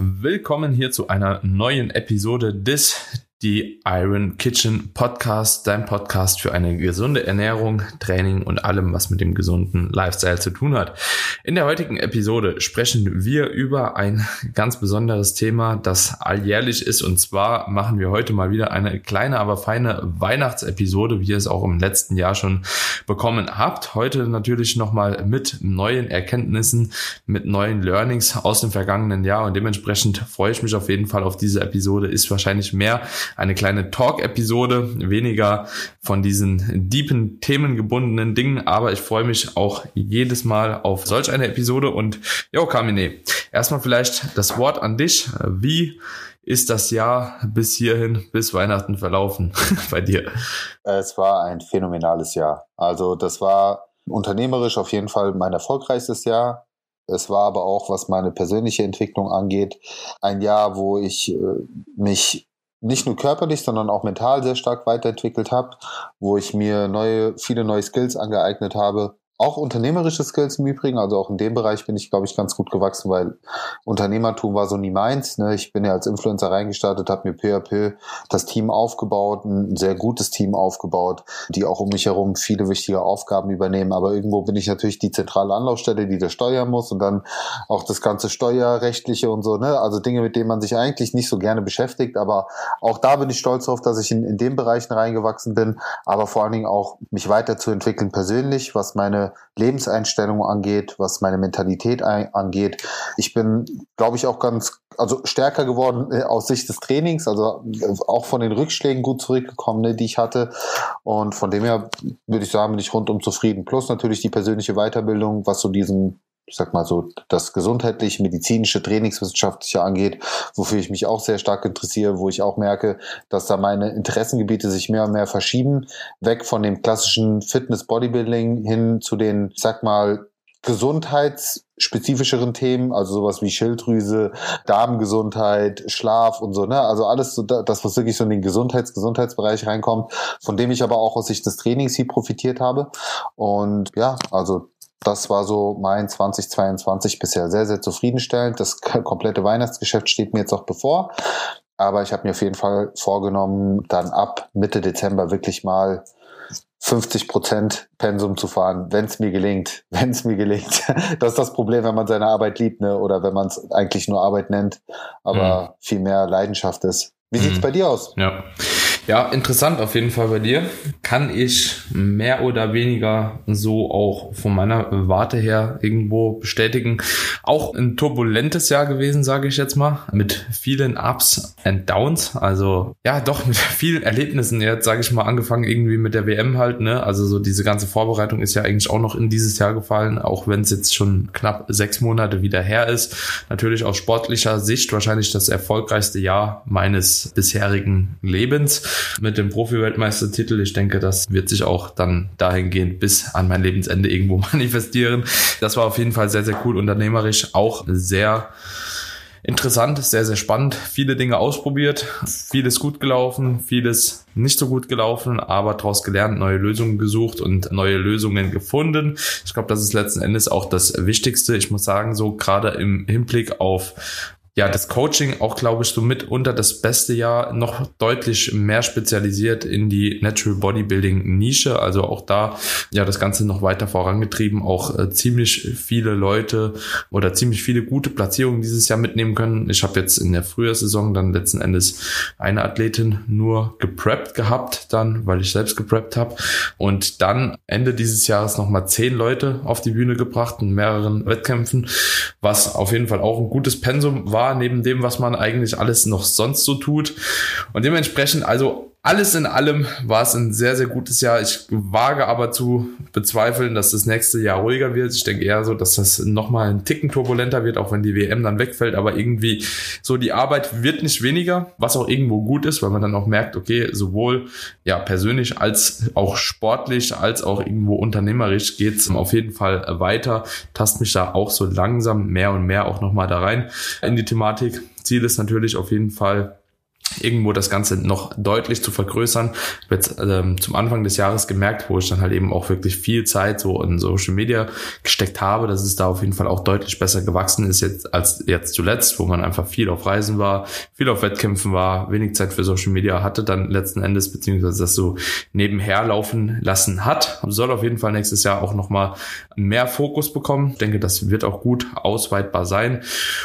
Willkommen hier zu einer neuen Episode des die Iron Kitchen Podcast, dein Podcast für eine gesunde Ernährung, Training und allem, was mit dem gesunden Lifestyle zu tun hat. In der heutigen Episode sprechen wir über ein ganz besonderes Thema, das alljährlich ist. Und zwar machen wir heute mal wieder eine kleine, aber feine Weihnachtsepisode, wie ihr es auch im letzten Jahr schon bekommen habt. Heute natürlich nochmal mit neuen Erkenntnissen, mit neuen Learnings aus dem vergangenen Jahr. Und dementsprechend freue ich mich auf jeden Fall auf diese Episode. Ist wahrscheinlich mehr eine kleine Talk-Episode, weniger von diesen deepen, themengebundenen Dingen, aber ich freue mich auch jedes Mal auf solch eine Episode und jo, Kamine, erstmal vielleicht das Wort an dich. Wie ist das Jahr bis hierhin, bis Weihnachten verlaufen bei dir? Es war ein phänomenales Jahr. Also das war unternehmerisch auf jeden Fall mein erfolgreichstes Jahr. Es war aber auch, was meine persönliche Entwicklung angeht, ein Jahr, wo ich äh, mich nicht nur körperlich, sondern auch mental sehr stark weiterentwickelt habe, wo ich mir neue, viele neue Skills angeeignet habe, auch unternehmerische Skills im Übrigen, also auch in dem Bereich bin ich, glaube ich, ganz gut gewachsen, weil Unternehmertum war so nie meins. Ne? Ich bin ja als Influencer reingestartet, habe mir peu à peu das Team aufgebaut, ein sehr gutes Team aufgebaut, die auch um mich herum viele wichtige Aufgaben übernehmen. Aber irgendwo bin ich natürlich die zentrale Anlaufstelle, die das steuern muss und dann auch das ganze Steuerrechtliche und so. Ne? Also Dinge, mit denen man sich eigentlich nicht so gerne beschäftigt. Aber auch da bin ich stolz darauf, dass ich in, in den Bereichen reingewachsen bin, aber vor allen Dingen auch mich weiterzuentwickeln persönlich, was meine Lebenseinstellung angeht, was meine Mentalität angeht. Ich bin, glaube ich, auch ganz, also stärker geworden äh, aus Sicht des Trainings, also äh, auch von den Rückschlägen gut zurückgekommen, ne, die ich hatte. Und von dem her würde ich sagen, bin ich rundum zufrieden. Plus natürlich die persönliche Weiterbildung, was so diesen ich sag mal so, das gesundheitlich, medizinische, trainingswissenschaftliche angeht, wofür ich mich auch sehr stark interessiere, wo ich auch merke, dass da meine Interessengebiete sich mehr und mehr verschieben, weg von dem klassischen Fitness-Bodybuilding hin zu den, ich sag mal, gesundheitsspezifischeren Themen, also sowas wie Schilddrüse, Darmgesundheit, Schlaf und so, ne? Also alles so das, was wirklich so in den Gesundheits Gesundheitsbereich reinkommt, von dem ich aber auch aus Sicht des Trainings hier profitiert habe. Und ja, also das war so mein 2022 bisher sehr, sehr zufriedenstellend. Das komplette Weihnachtsgeschäft steht mir jetzt auch bevor. Aber ich habe mir auf jeden Fall vorgenommen, dann ab Mitte Dezember wirklich mal 50 Prozent Pensum zu fahren, wenn es mir gelingt, wenn es mir gelingt. Das ist das Problem, wenn man seine Arbeit liebt, ne? Oder wenn man es eigentlich nur Arbeit nennt, aber mhm. viel mehr Leidenschaft ist. Wie sieht's mhm. bei dir aus? Ja. Ja, interessant auf jeden Fall bei dir. Kann ich mehr oder weniger so auch von meiner Warte her irgendwo bestätigen. Auch ein turbulentes Jahr gewesen, sage ich jetzt mal, mit vielen Ups and Downs. Also ja, doch mit vielen Erlebnissen. Jetzt sage ich mal angefangen irgendwie mit der WM halt. Ne, also so diese ganze Vorbereitung ist ja eigentlich auch noch in dieses Jahr gefallen, auch wenn es jetzt schon knapp sechs Monate wieder her ist. Natürlich aus sportlicher Sicht wahrscheinlich das erfolgreichste Jahr meines bisherigen Lebens mit dem Profi-Weltmeistertitel. Ich denke, das wird sich auch dann dahingehend bis an mein Lebensende irgendwo manifestieren. Das war auf jeden Fall sehr, sehr cool unternehmerisch, auch sehr interessant, sehr, sehr spannend. Viele Dinge ausprobiert, vieles gut gelaufen, vieles nicht so gut gelaufen, aber daraus gelernt, neue Lösungen gesucht und neue Lösungen gefunden. Ich glaube, das ist letzten Endes auch das Wichtigste. Ich muss sagen, so gerade im Hinblick auf ja, das Coaching auch, glaube ich, so mitunter das beste Jahr noch deutlich mehr spezialisiert in die Natural Bodybuilding Nische. Also auch da, ja, das Ganze noch weiter vorangetrieben, auch äh, ziemlich viele Leute oder ziemlich viele gute Platzierungen dieses Jahr mitnehmen können. Ich habe jetzt in der Frühjahrsaison dann letzten Endes eine Athletin nur gepreppt gehabt, dann, weil ich selbst gepreppt habe. Und dann Ende dieses Jahres nochmal zehn Leute auf die Bühne gebracht in mehreren Wettkämpfen, was auf jeden Fall auch ein gutes Pensum war neben dem, was man eigentlich alles noch sonst so tut. Und dementsprechend, also alles in allem war es ein sehr, sehr gutes Jahr. Ich wage aber zu bezweifeln, dass das nächste Jahr ruhiger wird. Ich denke eher so, dass das nochmal ein Ticken turbulenter wird, auch wenn die WM dann wegfällt. Aber irgendwie so die Arbeit wird nicht weniger, was auch irgendwo gut ist, weil man dann auch merkt, okay, sowohl ja persönlich als auch sportlich, als auch irgendwo unternehmerisch geht's auf jeden Fall weiter. Tast mich da auch so langsam mehr und mehr auch nochmal da rein in die Thematik. Ziel ist natürlich auf jeden Fall irgendwo das Ganze noch deutlich zu vergrößern. Ich habe jetzt ähm, zum Anfang des Jahres gemerkt, wo ich dann halt eben auch wirklich viel Zeit so in Social Media gesteckt habe, dass es da auf jeden Fall auch deutlich besser gewachsen ist jetzt als jetzt zuletzt, wo man einfach viel auf Reisen war, viel auf Wettkämpfen war, wenig Zeit für Social Media hatte dann letzten Endes, beziehungsweise das so nebenher laufen lassen hat. Soll auf jeden Fall nächstes Jahr auch nochmal mehr Fokus bekommen. Ich denke, das wird auch gut ausweitbar sein.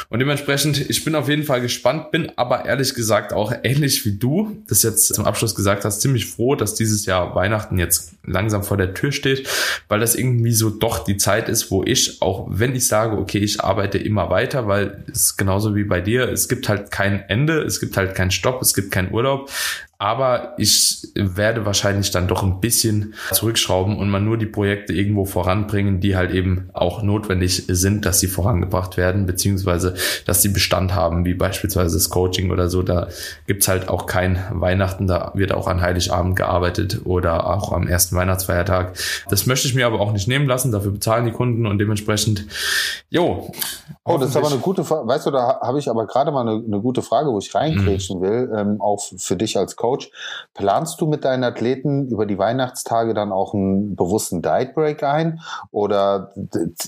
Und dementsprechend, ich bin auf jeden Fall gespannt, bin aber ehrlich gesagt auch ähnlich wie du, das jetzt zum Abschluss gesagt hast, ziemlich froh, dass dieses Jahr Weihnachten jetzt langsam vor der Tür steht, weil das irgendwie so doch die Zeit ist, wo ich, auch wenn ich sage, okay, ich arbeite immer weiter, weil es genauso wie bei dir, es gibt halt kein Ende, es gibt halt keinen Stopp, es gibt keinen Urlaub. Aber ich werde wahrscheinlich dann doch ein bisschen zurückschrauben und mal nur die Projekte irgendwo voranbringen, die halt eben auch notwendig sind, dass sie vorangebracht werden, beziehungsweise dass sie Bestand haben, wie beispielsweise das Coaching oder so. Da gibt's halt auch kein Weihnachten, da wird auch an Heiligabend gearbeitet oder auch am ersten Weihnachtsfeiertag. Das möchte ich mir aber auch nicht nehmen lassen, dafür bezahlen die Kunden und dementsprechend, jo. Oh, das ist aber eine gute Frage. Weißt du, da habe ich aber gerade mal eine, eine, gute Frage, wo ich reinkrätschen mhm. will, ähm, auch für dich als Coach. Coach. Planst du mit deinen Athleten über die Weihnachtstage dann auch einen bewussten Diet Break ein oder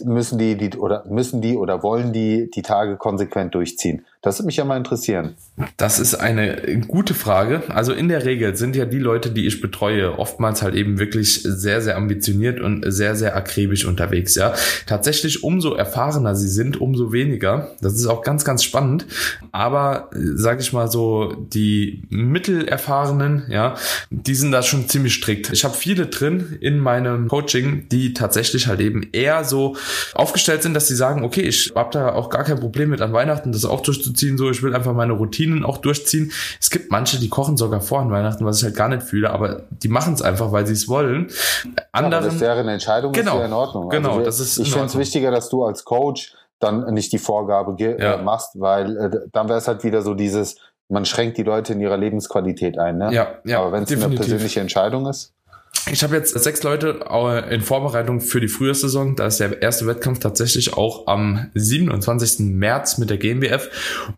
müssen die, die oder müssen die oder wollen die die Tage konsequent durchziehen? Das würde mich ja mal interessieren. Das ist eine gute Frage. Also in der Regel sind ja die Leute, die ich betreue, oftmals halt eben wirklich sehr, sehr ambitioniert und sehr, sehr akribisch unterwegs. Ja, tatsächlich umso erfahrener sie sind, umso weniger. Das ist auch ganz, ganz spannend. Aber sage ich mal so, die Mittelerfahrenen, ja, die sind da schon ziemlich strikt. Ich habe viele drin in meinem Coaching, die tatsächlich halt eben eher so aufgestellt sind, dass sie sagen, okay, ich habe da auch gar kein Problem mit an Weihnachten, das auch durchzuziehen durchzuziehen, so ich will einfach meine Routinen auch durchziehen. Es gibt manche, die kochen sogar vor an Weihnachten, was ich halt gar nicht fühle, aber die machen es einfach, weil sie es wollen. Andere, ja, das wäre eine Entscheidung, genau, ist ja in Ordnung. Genau, also, das ist ich finde es wichtiger, dass du als Coach dann nicht die Vorgabe ja. äh, machst, weil äh, dann wäre es halt wieder so dieses, man schränkt die Leute in ihrer Lebensqualität ein. Ne? Ja, ja, Aber wenn es eine persönliche Entscheidung ist. Ich habe jetzt sechs Leute in Vorbereitung für die Frühjahrssaison. Da ist der erste Wettkampf tatsächlich auch am 27. März mit der GmbF.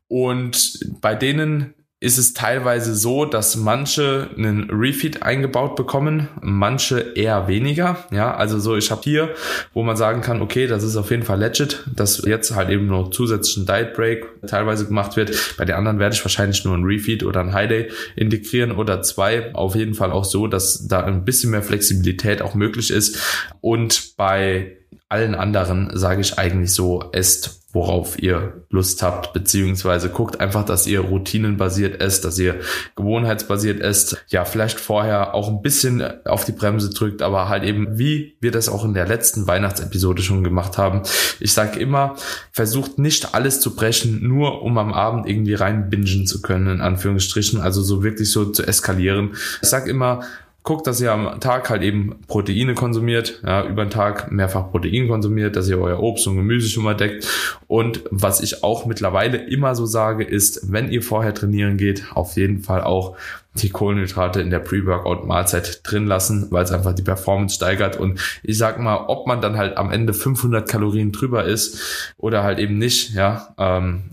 Und bei denen ist es teilweise so, dass manche einen Refeed eingebaut bekommen, manche eher weniger. Ja, also so, ich habe hier, wo man sagen kann, okay, das ist auf jeden Fall legit, dass jetzt halt eben noch zusätzlich ein Diet Break teilweise gemacht wird. Bei den anderen werde ich wahrscheinlich nur ein Refeed oder ein High Day integrieren oder zwei. Auf jeden Fall auch so, dass da ein bisschen mehr Flexibilität auch möglich ist. Und bei allen anderen sage ich eigentlich so, esst worauf ihr Lust habt, beziehungsweise guckt einfach, dass ihr routinenbasiert esst, dass ihr gewohnheitsbasiert esst, ja, vielleicht vorher auch ein bisschen auf die Bremse drückt, aber halt eben, wie wir das auch in der letzten Weihnachtsepisode schon gemacht haben. Ich sage immer, versucht nicht alles zu brechen, nur um am Abend irgendwie rein bingen zu können, in Anführungsstrichen, also so wirklich so zu eskalieren. Ich sage immer, guckt, dass ihr am Tag halt eben Proteine konsumiert, ja, über den Tag mehrfach Protein konsumiert, dass ihr euer Obst und Gemüse schon mal deckt. Und was ich auch mittlerweile immer so sage, ist, wenn ihr vorher trainieren geht, auf jeden Fall auch die Kohlenhydrate in der Pre-Workout-Mahlzeit drin lassen, weil es einfach die Performance steigert. Und ich sag mal, ob man dann halt am Ende 500 Kalorien drüber ist oder halt eben nicht, ja, ähm,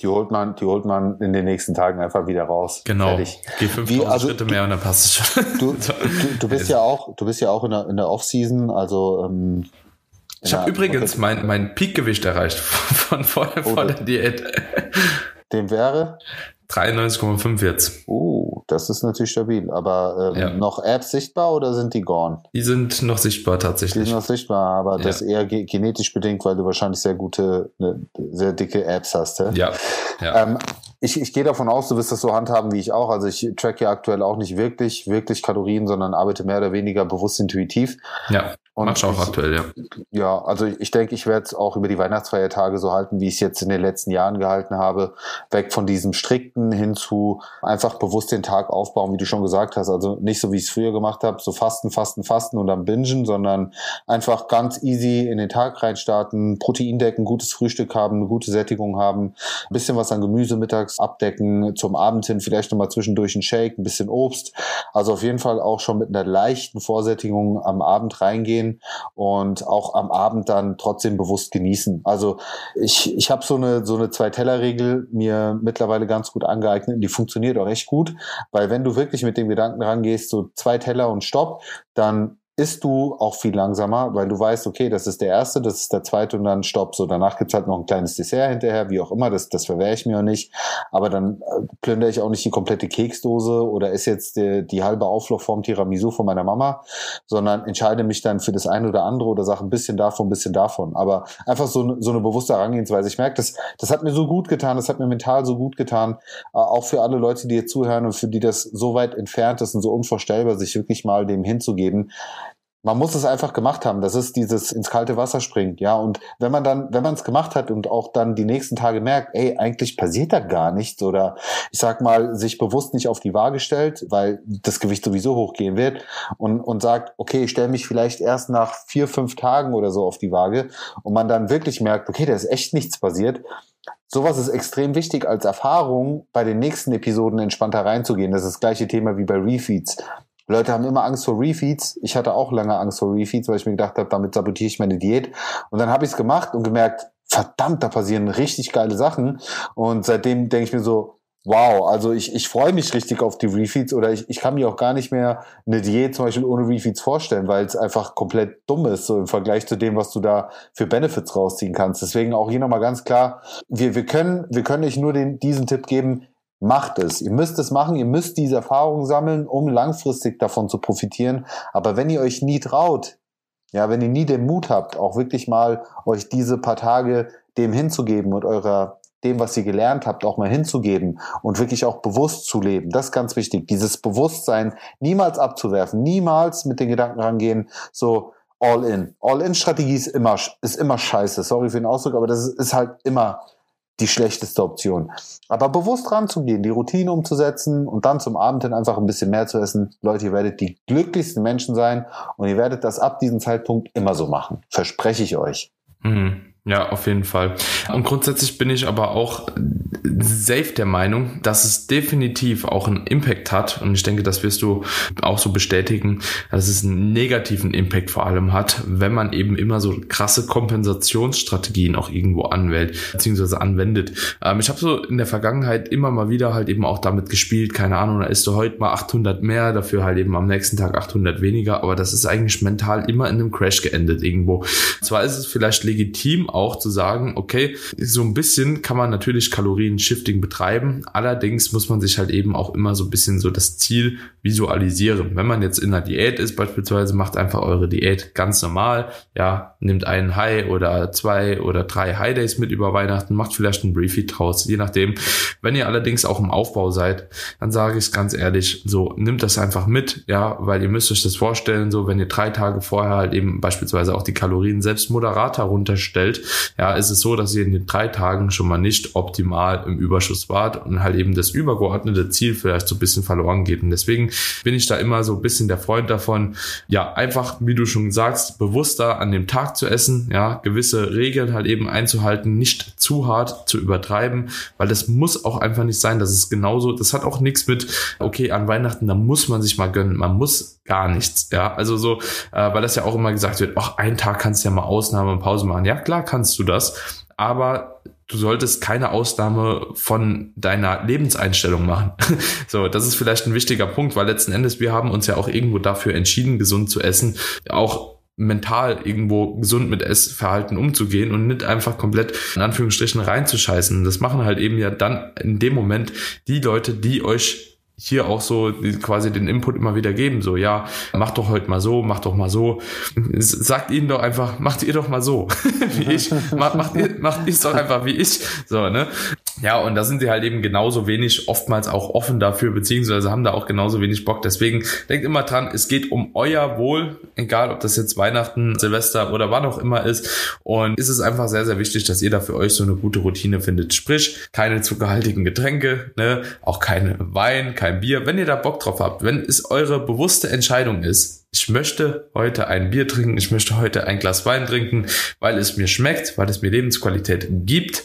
die holt man, die holt man in den nächsten Tagen einfach wieder raus. Genau. Fertig. Geh 5000 also, Schritte mehr und dann passt es schon. Du, du, du bist ja auch, du bist ja auch in der, in der Off-Season, also ähm, ich habe übrigens mein, mein Peakgewicht erreicht von vor, oh, vor der Diät. Dem wäre? 93,5 jetzt. Uh, das ist natürlich stabil. Aber ähm, ja. noch Apps sichtbar oder sind die gone? Die sind noch sichtbar tatsächlich. Die sind noch sichtbar, aber ja. das eher ge genetisch bedingt, weil du wahrscheinlich sehr gute, ne, sehr dicke Apps hast. Ja. ja. ja. Ähm, ich, ich gehe davon aus, du wirst das so handhaben wie ich auch. Also ich track ja aktuell auch nicht wirklich, wirklich Kalorien, sondern arbeite mehr oder weniger bewusst intuitiv. Ja. Und Machst auch aktuell, ja. Ja, also ich denke, ich werde es auch über die Weihnachtsfeiertage so halten, wie ich es jetzt in den letzten Jahren gehalten habe. Weg von diesem strikten hin zu einfach bewusst den Tag aufbauen, wie du schon gesagt hast. Also nicht so, wie ich es früher gemacht habe, so fasten, fasten, fasten und dann bingen, sondern einfach ganz easy in den Tag reinstarten, Protein decken, gutes Frühstück haben, eine gute Sättigung haben, ein bisschen was an Gemüse mittags mittags abdecken, zum Abend hin vielleicht nochmal zwischendurch ein Shake, ein bisschen Obst. Also auf jeden Fall auch schon mit einer leichten Vorsättigung am Abend reingehen und auch am Abend dann trotzdem bewusst genießen. Also ich, ich habe so eine, so eine Zwei-Teller-Regel mir mittlerweile ganz gut angeeignet. Die funktioniert auch echt gut, weil wenn du wirklich mit dem Gedanken rangehst, so zwei Teller und Stopp, dann isst du auch viel langsamer, weil du weißt, okay, das ist der erste, das ist der zweite und dann stopp. So, danach gibt's halt noch ein kleines Dessert hinterher, wie auch immer, das, das verwehre ich mir auch nicht. Aber dann äh, plündere ich auch nicht die komplette Keksdose oder esse jetzt die, die halbe Auflaufform Tiramisu von meiner Mama, sondern entscheide mich dann für das eine oder andere oder sage ein bisschen davon, ein bisschen davon. Aber einfach so, so eine bewusste Herangehensweise. Ich merke, das, das hat mir so gut getan, das hat mir mental so gut getan, äh, auch für alle Leute, die hier zuhören und für die das so weit entfernt ist und so unvorstellbar, sich wirklich mal dem hinzugeben man muss es einfach gemacht haben. Das ist dieses ins kalte Wasser springen, ja. Und wenn man dann, wenn man es gemacht hat und auch dann die nächsten Tage merkt, ey, eigentlich passiert da gar nichts oder ich sag mal, sich bewusst nicht auf die Waage stellt, weil das Gewicht sowieso hochgehen wird und, und sagt, okay, ich stelle mich vielleicht erst nach vier, fünf Tagen oder so auf die Waage und man dann wirklich merkt, okay, da ist echt nichts passiert. Sowas ist extrem wichtig als Erfahrung, bei den nächsten Episoden entspannter reinzugehen. Das ist das gleiche Thema wie bei Refeeds. Leute haben immer Angst vor Refeeds. Ich hatte auch lange Angst vor Refeeds, weil ich mir gedacht habe, damit sabotiere ich meine Diät. Und dann habe ich es gemacht und gemerkt, verdammt, da passieren richtig geile Sachen. Und seitdem denke ich mir so, wow, also ich, ich freue mich richtig auf die Refeeds oder ich, ich kann mir auch gar nicht mehr eine Diät zum Beispiel ohne Refeeds vorstellen, weil es einfach komplett dumm ist, so im Vergleich zu dem, was du da für Benefits rausziehen kannst. Deswegen auch hier nochmal ganz klar, wir, wir können, wir können nicht nur den, diesen Tipp geben, Macht es. Ihr müsst es machen, ihr müsst diese Erfahrung sammeln, um langfristig davon zu profitieren. Aber wenn ihr euch nie traut, ja, wenn ihr nie den Mut habt, auch wirklich mal euch diese paar Tage dem hinzugeben und eurer dem, was ihr gelernt habt, auch mal hinzugeben und wirklich auch bewusst zu leben. Das ist ganz wichtig. Dieses Bewusstsein niemals abzuwerfen, niemals mit den Gedanken rangehen, so all in. All in Strategie ist immer, ist immer scheiße. Sorry für den Ausdruck, aber das ist halt immer die schlechteste Option. Aber bewusst ranzugehen, die Routine umzusetzen und dann zum Abend hin einfach ein bisschen mehr zu essen. Leute, ihr werdet die glücklichsten Menschen sein und ihr werdet das ab diesem Zeitpunkt immer so machen. Verspreche ich euch. Mhm. Ja, auf jeden Fall. Und grundsätzlich bin ich aber auch safe der Meinung, dass es definitiv auch einen Impact hat. Und ich denke, das wirst du auch so bestätigen, dass es einen negativen Impact vor allem hat, wenn man eben immer so krasse Kompensationsstrategien auch irgendwo anwählt, beziehungsweise anwendet. Ähm, ich habe so in der Vergangenheit immer mal wieder halt eben auch damit gespielt, keine Ahnung, da ist du heute mal 800 mehr, dafür halt eben am nächsten Tag 800 weniger. Aber das ist eigentlich mental immer in einem Crash geendet irgendwo. Zwar ist es vielleicht legitim, auch zu sagen, okay, so ein bisschen kann man natürlich Kalorien-Shifting betreiben. Allerdings muss man sich halt eben auch immer so ein bisschen so das Ziel visualisieren. Wenn man jetzt in einer Diät ist, beispielsweise, macht einfach eure Diät ganz normal. Ja, nimmt einen High oder zwei oder drei High Days mit über Weihnachten, macht vielleicht einen Briefeed draus, je nachdem. Wenn ihr allerdings auch im Aufbau seid, dann sage ich es ganz ehrlich, so nimmt das einfach mit, ja, weil ihr müsst euch das vorstellen, so wenn ihr drei Tage vorher halt eben beispielsweise auch die Kalorien selbst moderater runterstellt, ja, ist es so, dass ihr in den drei Tagen schon mal nicht optimal im Überschuss wart und halt eben das übergeordnete Ziel vielleicht so ein bisschen verloren geht. Und deswegen bin ich da immer so ein bisschen der Freund davon, ja, einfach, wie du schon sagst, bewusster an dem Tag zu essen, ja, gewisse Regeln halt eben einzuhalten, nicht zu hart zu übertreiben, weil das muss auch einfach nicht sein. Das ist genauso, das hat auch nichts mit, okay, an Weihnachten, da muss man sich mal gönnen. Man muss gar nichts, ja. Also so, äh, weil das ja auch immer gesagt wird, ach, einen Tag kannst du ja mal Ausnahme und Pause machen. Ja, klar kannst du das, aber du solltest keine Ausnahme von deiner Lebenseinstellung machen. so, das ist vielleicht ein wichtiger Punkt, weil letzten Endes wir haben uns ja auch irgendwo dafür entschieden, gesund zu essen, auch mental irgendwo gesund mit Essverhalten umzugehen und nicht einfach komplett in Anführungsstrichen reinzuscheißen. Das machen halt eben ja dann in dem Moment die Leute, die euch hier auch so quasi den Input immer wieder geben, so, ja, mach doch heute mal so, mach doch mal so. Sagt ihnen doch einfach, macht ihr doch mal so, wie ich, macht, macht ihr, macht ihr doch einfach wie ich, so, ne? Ja, und da sind sie halt eben genauso wenig oftmals auch offen dafür, beziehungsweise haben da auch genauso wenig Bock. Deswegen denkt immer dran, es geht um euer Wohl, egal ob das jetzt Weihnachten, Silvester oder wann auch immer ist. Und ist es einfach sehr, sehr wichtig, dass ihr da für euch so eine gute Routine findet. Sprich, keine zuckerhaltigen Getränke, ne, auch keine Wein, kein Bier. Wenn ihr da Bock drauf habt, wenn es eure bewusste Entscheidung ist, ich möchte heute ein Bier trinken, ich möchte heute ein Glas Wein trinken, weil es mir schmeckt, weil es mir Lebensqualität gibt,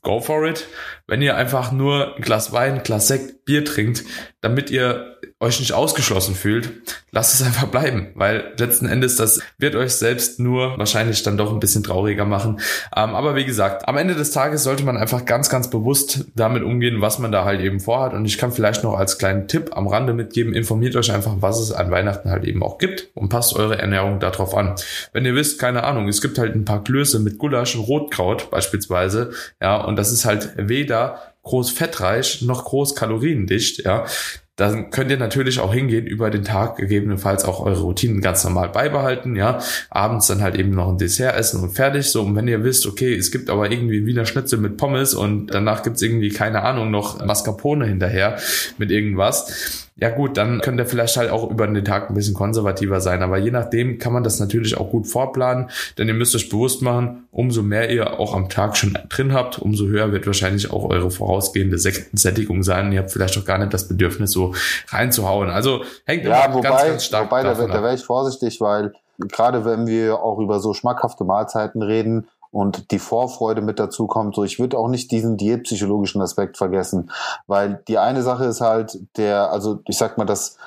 go for it. Wenn ihr einfach nur ein Glas Wein, ein Glas Sekt, Bier trinkt, damit ihr euch nicht ausgeschlossen fühlt, lasst es einfach bleiben, weil letzten Endes das wird euch selbst nur wahrscheinlich dann doch ein bisschen trauriger machen. Ähm, aber wie gesagt, am Ende des Tages sollte man einfach ganz, ganz bewusst damit umgehen, was man da halt eben vorhat. Und ich kann vielleicht noch als kleinen Tipp am Rande mitgeben, informiert euch einfach, was es an Weihnachten halt eben auch gibt und passt eure Ernährung darauf an. Wenn ihr wisst, keine Ahnung, es gibt halt ein paar Klöße mit Gulasch und Rotkraut beispielsweise, ja, und das ist halt weder groß fettreich noch groß kaloriendicht, ja, dann könnt ihr natürlich auch hingehen, über den Tag gegebenenfalls auch eure Routinen ganz normal beibehalten, ja. Abends dann halt eben noch ein Dessert essen und fertig. So, und wenn ihr wisst, okay, es gibt aber irgendwie Wiener Schnitzel mit Pommes und danach gibt's irgendwie, keine Ahnung, noch Mascarpone hinterher mit irgendwas, ja gut, dann könnt ihr vielleicht halt auch über den Tag ein bisschen konservativer sein. Aber je nachdem kann man das natürlich auch gut vorplanen, denn ihr müsst euch bewusst machen, umso mehr ihr auch am Tag schon drin habt, umso höher wird wahrscheinlich auch eure vorausgehende Sättigung sein. Ihr habt vielleicht auch gar nicht das Bedürfnis, so reinzuhauen. Also hängt ja, immer wobei, ganz, ganz stark wobei, davon da, da wäre ich vorsichtig, weil gerade wenn wir auch über so schmackhafte Mahlzeiten reden und die Vorfreude mit dazu kommt. So, ich würde auch nicht diesen diätpsychologischen Aspekt vergessen, weil die eine Sache ist halt der, also ich sag mal, das,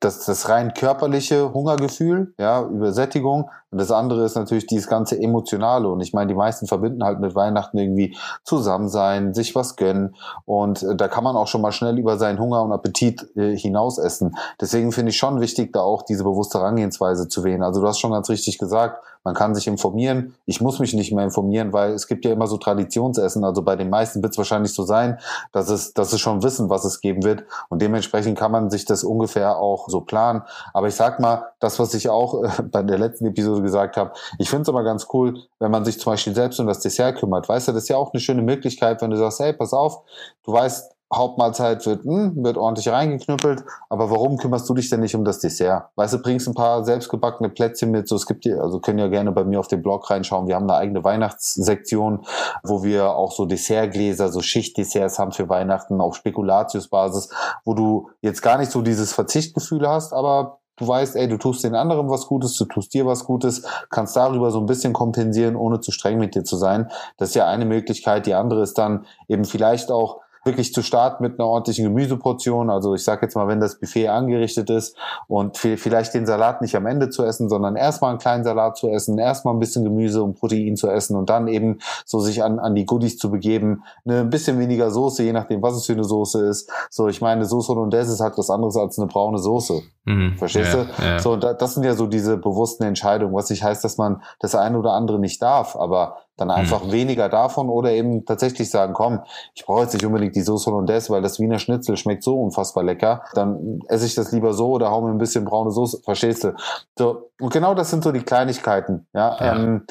das, das rein körperliche Hungergefühl, ja, Übersättigung. Und das andere ist natürlich dieses ganze Emotionale. Und ich meine, die meisten verbinden halt mit Weihnachten irgendwie zusammen sein, sich was gönnen. Und äh, da kann man auch schon mal schnell über seinen Hunger und Appetit äh, hinaus essen. Deswegen finde ich schon wichtig, da auch diese bewusste Herangehensweise zu wählen. Also du hast schon ganz richtig gesagt, man kann sich informieren. Ich muss mich nicht mehr informieren, weil es gibt ja immer so Traditionsessen. Also bei den meisten wird es wahrscheinlich so sein, dass es, dass es schon wissen, was es geben wird. Und dementsprechend kann man sich das ungefähr auch so planen. Aber ich sag mal, das, was ich auch äh, bei der letzten Episode gesagt habe, ich finde es aber ganz cool, wenn man sich zum Beispiel selbst um das Dessert kümmert. Weißt du, das ist ja auch eine schöne Möglichkeit, wenn du sagst, hey, pass auf, du weißt, Hauptmahlzeit wird, mh, hm, wird ordentlich reingeknüppelt, aber warum kümmerst du dich denn nicht um das Dessert? Weißt du, bringst ein paar selbstgebackene Plätzchen mit, so es gibt die, also können ja gerne bei mir auf den Blog reinschauen, wir haben eine eigene Weihnachtssektion, wo wir auch so Dessertgläser, so Schichtdesserts haben für Weihnachten auf Spekulatiusbasis, wo du jetzt gar nicht so dieses Verzichtgefühl hast, aber du weißt, ey, du tust den anderen was Gutes, du tust dir was Gutes, kannst darüber so ein bisschen kompensieren, ohne zu streng mit dir zu sein. Das ist ja eine Möglichkeit. Die andere ist dann eben vielleicht auch wirklich zu starten mit einer ordentlichen Gemüseportion. Also ich sage jetzt mal, wenn das Buffet angerichtet ist und vielleicht den Salat nicht am Ende zu essen, sondern erstmal einen kleinen Salat zu essen, erstmal ein bisschen Gemüse und Protein zu essen und dann eben so sich an, an die Goodies zu begeben. Eine, ein bisschen weniger Soße, je nachdem, was es für eine Soße ist. So, ich meine, Soße Hollandaise ist halt was anderes als eine braune Soße. Mhm, Verstehst ja, du? Ja. So, da, das sind ja so diese bewussten Entscheidungen, was nicht heißt, dass man das eine oder andere nicht darf, aber dann mhm. einfach mhm. weniger davon oder eben tatsächlich sagen, komm, ich brauche jetzt nicht unbedingt die Soße Hollandaise, weil das Wiener Schnitzel schmeckt so unfassbar lecker. Dann esse ich das lieber so oder hau mir ein bisschen braune Soße, verstehst du? So, und genau das sind so die Kleinigkeiten. Ja, ja. Ähm,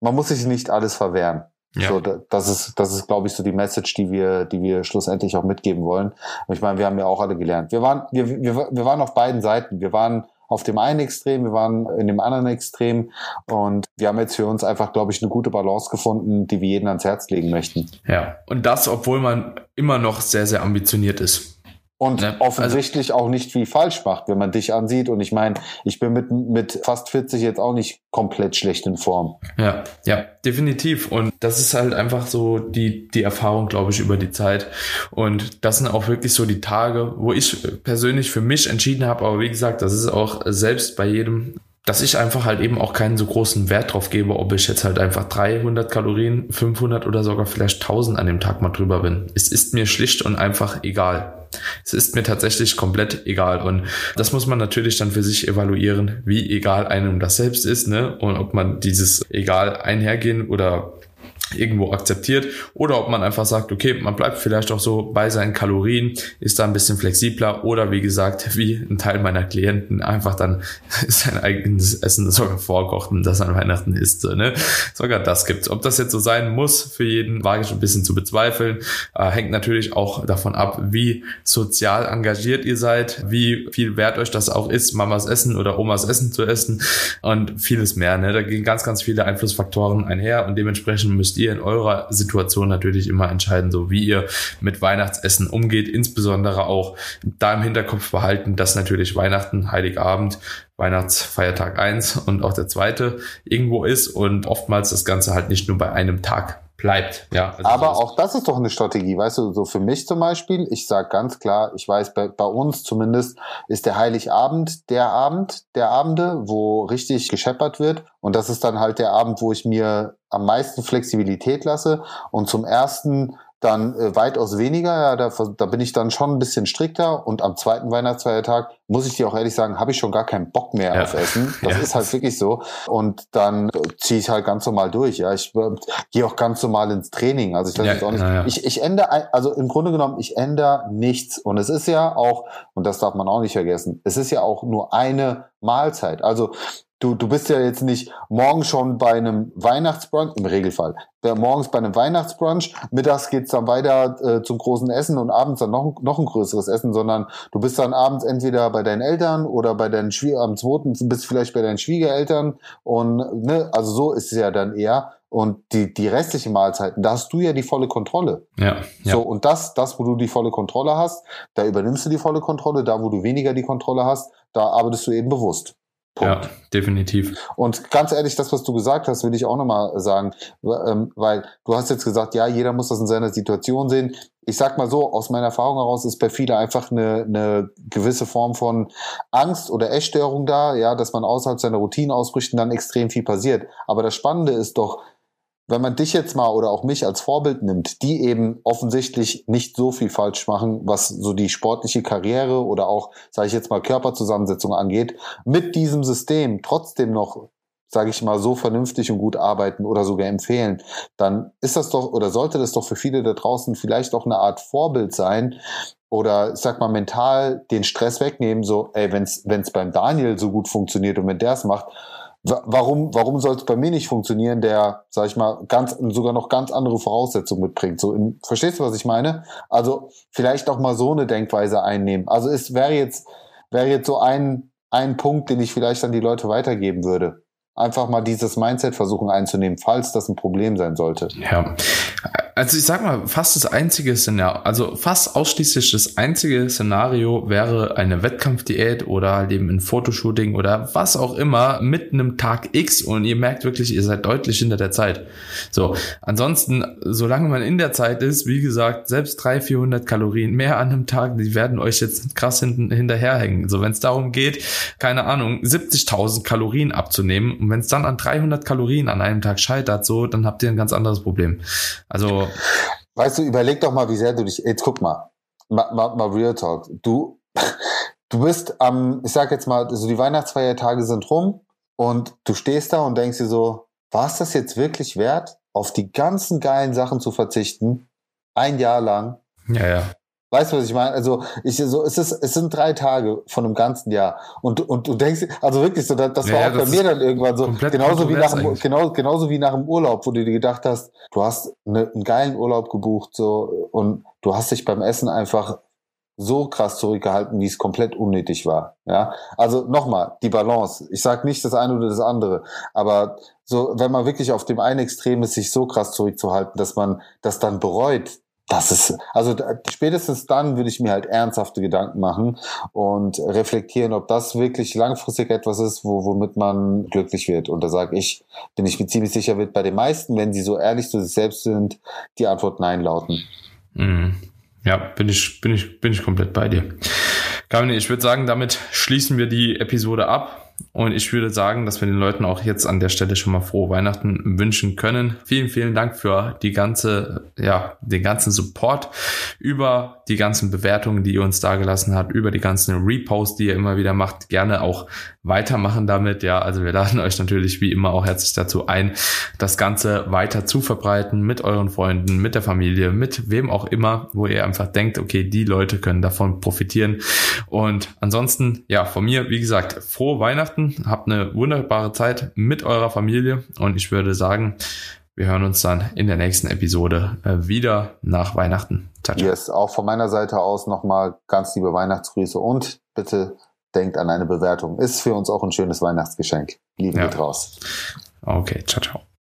man muss sich nicht alles verwehren. Ja. So, das ist, das ist, glaube ich, so die Message, die wir, die wir schlussendlich auch mitgeben wollen. Und ich meine, wir haben ja auch alle gelernt. Wir waren, wir, wir, wir waren auf beiden Seiten. Wir waren auf dem einen Extrem, wir waren in dem anderen Extrem und wir haben jetzt für uns einfach, glaube ich, eine gute Balance gefunden, die wir jedem ans Herz legen möchten. Ja, und das, obwohl man immer noch sehr, sehr ambitioniert ist. Und ne? offensichtlich also, auch nicht viel falsch macht, wenn man dich ansieht. Und ich meine, ich bin mit, mit fast 40 jetzt auch nicht komplett schlecht in Form. Ja, ja, definitiv. Und das ist halt einfach so die, die Erfahrung, glaube ich, über die Zeit. Und das sind auch wirklich so die Tage, wo ich persönlich für mich entschieden habe. Aber wie gesagt, das ist auch selbst bei jedem dass ich einfach halt eben auch keinen so großen Wert drauf gebe, ob ich jetzt halt einfach 300 Kalorien, 500 oder sogar vielleicht 1000 an dem Tag mal drüber bin. Es ist mir schlicht und einfach egal. Es ist mir tatsächlich komplett egal. Und das muss man natürlich dann für sich evaluieren, wie egal einem das selbst ist, ne? Und ob man dieses egal einhergehen oder irgendwo akzeptiert oder ob man einfach sagt, okay, man bleibt vielleicht auch so bei seinen Kalorien, ist da ein bisschen flexibler oder wie gesagt, wie ein Teil meiner Klienten einfach dann sein eigenes Essen sogar vorkocht das an Weihnachten isst. Ne? Sogar das gibt's. Ob das jetzt so sein muss für jeden, wage ich ein bisschen zu bezweifeln. Äh, hängt natürlich auch davon ab, wie sozial engagiert ihr seid, wie viel wert euch das auch ist, Mamas Essen oder Omas Essen zu essen und vieles mehr. Ne? Da gehen ganz, ganz viele Einflussfaktoren einher und dementsprechend müsst ihr in eurer Situation natürlich immer entscheiden, so wie ihr mit Weihnachtsessen umgeht, insbesondere auch da im Hinterkopf behalten, dass natürlich Weihnachten, Heiligabend, Weihnachtsfeiertag eins und auch der zweite irgendwo ist und oftmals das Ganze halt nicht nur bei einem Tag bleibt. Ja, also aber auch das ist doch eine Strategie, weißt du, so für mich zum Beispiel, ich sage ganz klar, ich weiß, bei, bei uns zumindest ist der Heiligabend der Abend, der Abende, wo richtig gescheppert wird. Und das ist dann halt der Abend, wo ich mir am meisten Flexibilität lasse. Und zum ersten dann äh, weitaus weniger. Ja, da, da bin ich dann schon ein bisschen strikter. Und am zweiten Weihnachtsfeiertag muss ich dir auch ehrlich sagen, habe ich schon gar keinen Bock mehr ja. auf Essen. Das ja. ist halt wirklich so. Und dann äh, ziehe ich halt ganz normal durch. Ja, ich äh, gehe auch ganz normal ins Training. Also ich lasse ja, jetzt auch nicht. Ich, ich ändere, also im Grunde genommen, ich ändere nichts. Und es ist ja auch, und das darf man auch nicht vergessen, es ist ja auch nur eine Mahlzeit. Also Du, du bist ja jetzt nicht morgen schon bei einem Weihnachtsbrunch, im Regelfall, morgens bei einem Weihnachtsbrunch, mittags geht's dann weiter äh, zum großen Essen und abends dann noch, noch ein größeres Essen, sondern du bist dann abends entweder bei deinen Eltern oder bei deinen Schwieger, am zweiten bist vielleicht bei deinen Schwiegereltern und ne, also so ist es ja dann eher. Und die, die restlichen Mahlzeiten, da hast du ja die volle Kontrolle. Ja, ja. So, und das, das, wo du die volle Kontrolle hast, da übernimmst du die volle Kontrolle. Da, wo du weniger die Kontrolle hast, da arbeitest du eben bewusst. Punkt. Ja, definitiv. Und ganz ehrlich, das, was du gesagt hast, will ich auch nochmal sagen, ähm, weil du hast jetzt gesagt, ja, jeder muss das in seiner Situation sehen. Ich sag mal so, aus meiner Erfahrung heraus ist bei vielen einfach eine, eine gewisse Form von Angst oder Essstörung da, ja, dass man außerhalb seiner Routine ausbricht und dann extrem viel passiert. Aber das Spannende ist doch, wenn man dich jetzt mal oder auch mich als Vorbild nimmt, die eben offensichtlich nicht so viel falsch machen, was so die sportliche Karriere oder auch, sage ich jetzt mal, Körperzusammensetzung angeht, mit diesem System trotzdem noch sage ich mal, so vernünftig und gut arbeiten oder sogar empfehlen, dann ist das doch oder sollte das doch für viele da draußen vielleicht auch eine Art Vorbild sein oder sag mal mental den Stress wegnehmen, so, ey, wenn es beim Daniel so gut funktioniert und wenn der es macht, warum, warum soll es bei mir nicht funktionieren, der, sag ich mal, ganz, sogar noch ganz andere Voraussetzungen mitbringt? So, in, verstehst du, was ich meine? Also, vielleicht auch mal so eine Denkweise einnehmen. Also, es wäre jetzt, wäre jetzt so ein, ein Punkt, den ich vielleicht an die Leute weitergeben würde einfach mal dieses Mindset versuchen einzunehmen, falls das ein Problem sein sollte. Ja, also ich sag mal, fast das einzige Szenario, also fast ausschließlich das einzige Szenario wäre eine Wettkampfdiät oder halt eben ein Fotoshooting oder was auch immer mit einem Tag X und ihr merkt wirklich, ihr seid deutlich hinter der Zeit. So, ansonsten, solange man in der Zeit ist, wie gesagt, selbst 300, 400 Kalorien mehr an einem Tag, die werden euch jetzt krass hinten, hinterherhängen. So, wenn es darum geht, keine Ahnung, 70.000 Kalorien abzunehmen und wenn es dann an 300 Kalorien an einem Tag scheitert, so, dann habt ihr ein ganz anderes Problem. Also. Weißt du, überleg doch mal, wie sehr du dich, jetzt guck mal, mal, mal, mal Real Talk. Du, du bist am, ich sag jetzt mal, so die Weihnachtsfeiertage sind rum und du stehst da und denkst dir so, war es das jetzt wirklich wert, auf die ganzen geilen Sachen zu verzichten? Ein Jahr lang. Ja, ja. Weißt du, was ich meine? Also, ich, so, es ist, es sind drei Tage von einem ganzen Jahr. Und, und du denkst, also wirklich so, das, das ja, war auch das bei mir dann irgendwann so, genauso wie nach genau, genauso wie nach dem Urlaub, wo du dir gedacht hast, du hast eine, einen geilen Urlaub gebucht, so, und du hast dich beim Essen einfach so krass zurückgehalten, wie es komplett unnötig war. Ja, also nochmal die Balance. Ich sage nicht das eine oder das andere, aber so, wenn man wirklich auf dem einen Extrem ist, sich so krass zurückzuhalten, dass man das dann bereut, das ist, also spätestens dann würde ich mir halt ernsthafte Gedanken machen und reflektieren, ob das wirklich langfristig etwas ist, wo, womit man glücklich wird. Und da sage ich, bin ich mir ziemlich sicher, wird bei den meisten, wenn sie so ehrlich zu sich selbst sind, die Antwort Nein lauten. Mhm. Ja, bin ich, bin ich, bin ich komplett bei dir. Gabriel, ich würde sagen, damit schließen wir die Episode ab. Und ich würde sagen, dass wir den Leuten auch jetzt an der Stelle schon mal frohe Weihnachten wünschen können. Vielen, vielen Dank für die ganze, ja, den ganzen Support über die ganzen Bewertungen, die ihr uns da gelassen habt, über die ganzen Reposts, die ihr immer wieder macht. Gerne auch weitermachen damit. Ja, also wir laden euch natürlich wie immer auch herzlich dazu ein, das Ganze weiter zu verbreiten mit euren Freunden, mit der Familie, mit wem auch immer, wo ihr einfach denkt, okay, die Leute können davon profitieren. Und ansonsten, ja, von mir, wie gesagt, frohe Weihnachten. Habt eine wunderbare Zeit mit eurer Familie und ich würde sagen, wir hören uns dann in der nächsten Episode äh, wieder nach Weihnachten. Ciao, ciao. Yes, auch von meiner Seite aus nochmal ganz liebe Weihnachtsgrüße und bitte denkt an eine Bewertung. Ist für uns auch ein schönes Weihnachtsgeschenk. Liebe ja. geht raus. Okay, ciao, ciao.